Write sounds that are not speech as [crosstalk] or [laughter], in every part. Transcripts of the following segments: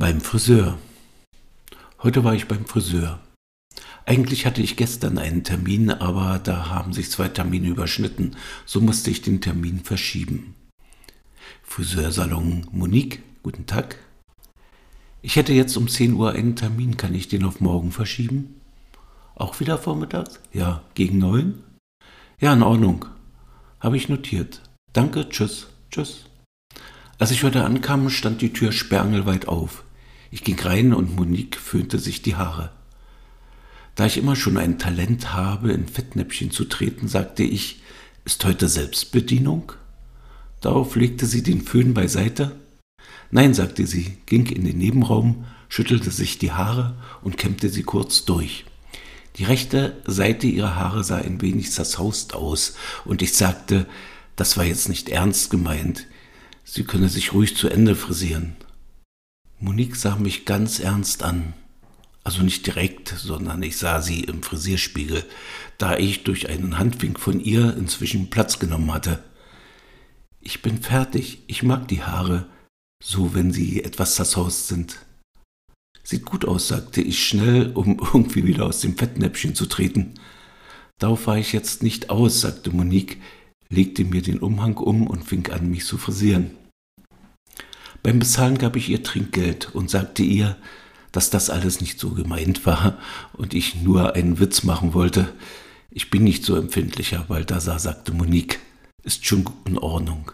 Beim Friseur. Heute war ich beim Friseur. Eigentlich hatte ich gestern einen Termin, aber da haben sich zwei Termine überschnitten, so musste ich den Termin verschieben. Friseursalon Monique, guten Tag. Ich hätte jetzt um 10 Uhr einen Termin, kann ich den auf morgen verschieben? Auch wieder vormittags? Ja, gegen neun? Ja, in Ordnung. Habe ich notiert. Danke, tschüss, tschüss. Als ich heute ankam, stand die Tür sperrangelweit auf. Ich ging rein und Monique föhnte sich die Haare. Da ich immer schon ein Talent habe, in Fettnäpfchen zu treten, sagte ich, ist heute Selbstbedienung? Darauf legte sie den Föhn beiseite. Nein, sagte sie, ging in den Nebenraum, schüttelte sich die Haare und kämmte sie kurz durch. Die rechte Seite ihrer Haare sah ein wenig zerzaust aus, und ich sagte, das war jetzt nicht ernst gemeint. Sie könne sich ruhig zu Ende frisieren. Monique sah mich ganz ernst an. Also nicht direkt, sondern ich sah sie im Frisierspiegel, da ich durch einen Handwink von ihr inzwischen Platz genommen hatte. Ich bin fertig, ich mag die Haare, so wenn sie etwas zerzaust sind. Sieht gut aus, sagte ich schnell, um [laughs] irgendwie wieder aus dem Fettnäpfchen zu treten. Darauf war ich jetzt nicht aus, sagte Monique, legte mir den Umhang um und fing an, mich zu frisieren. Beim Bezahlen gab ich ihr Trinkgeld und sagte ihr, dass das alles nicht so gemeint war und ich nur einen Witz machen wollte. Ich bin nicht so empfindlicher, Balthasar, sagte Monique. Ist schon in Ordnung.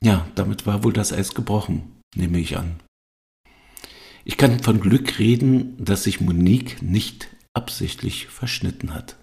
Ja, damit war wohl das Eis gebrochen, nehme ich an. Ich kann von Glück reden, dass sich Monique nicht absichtlich verschnitten hat.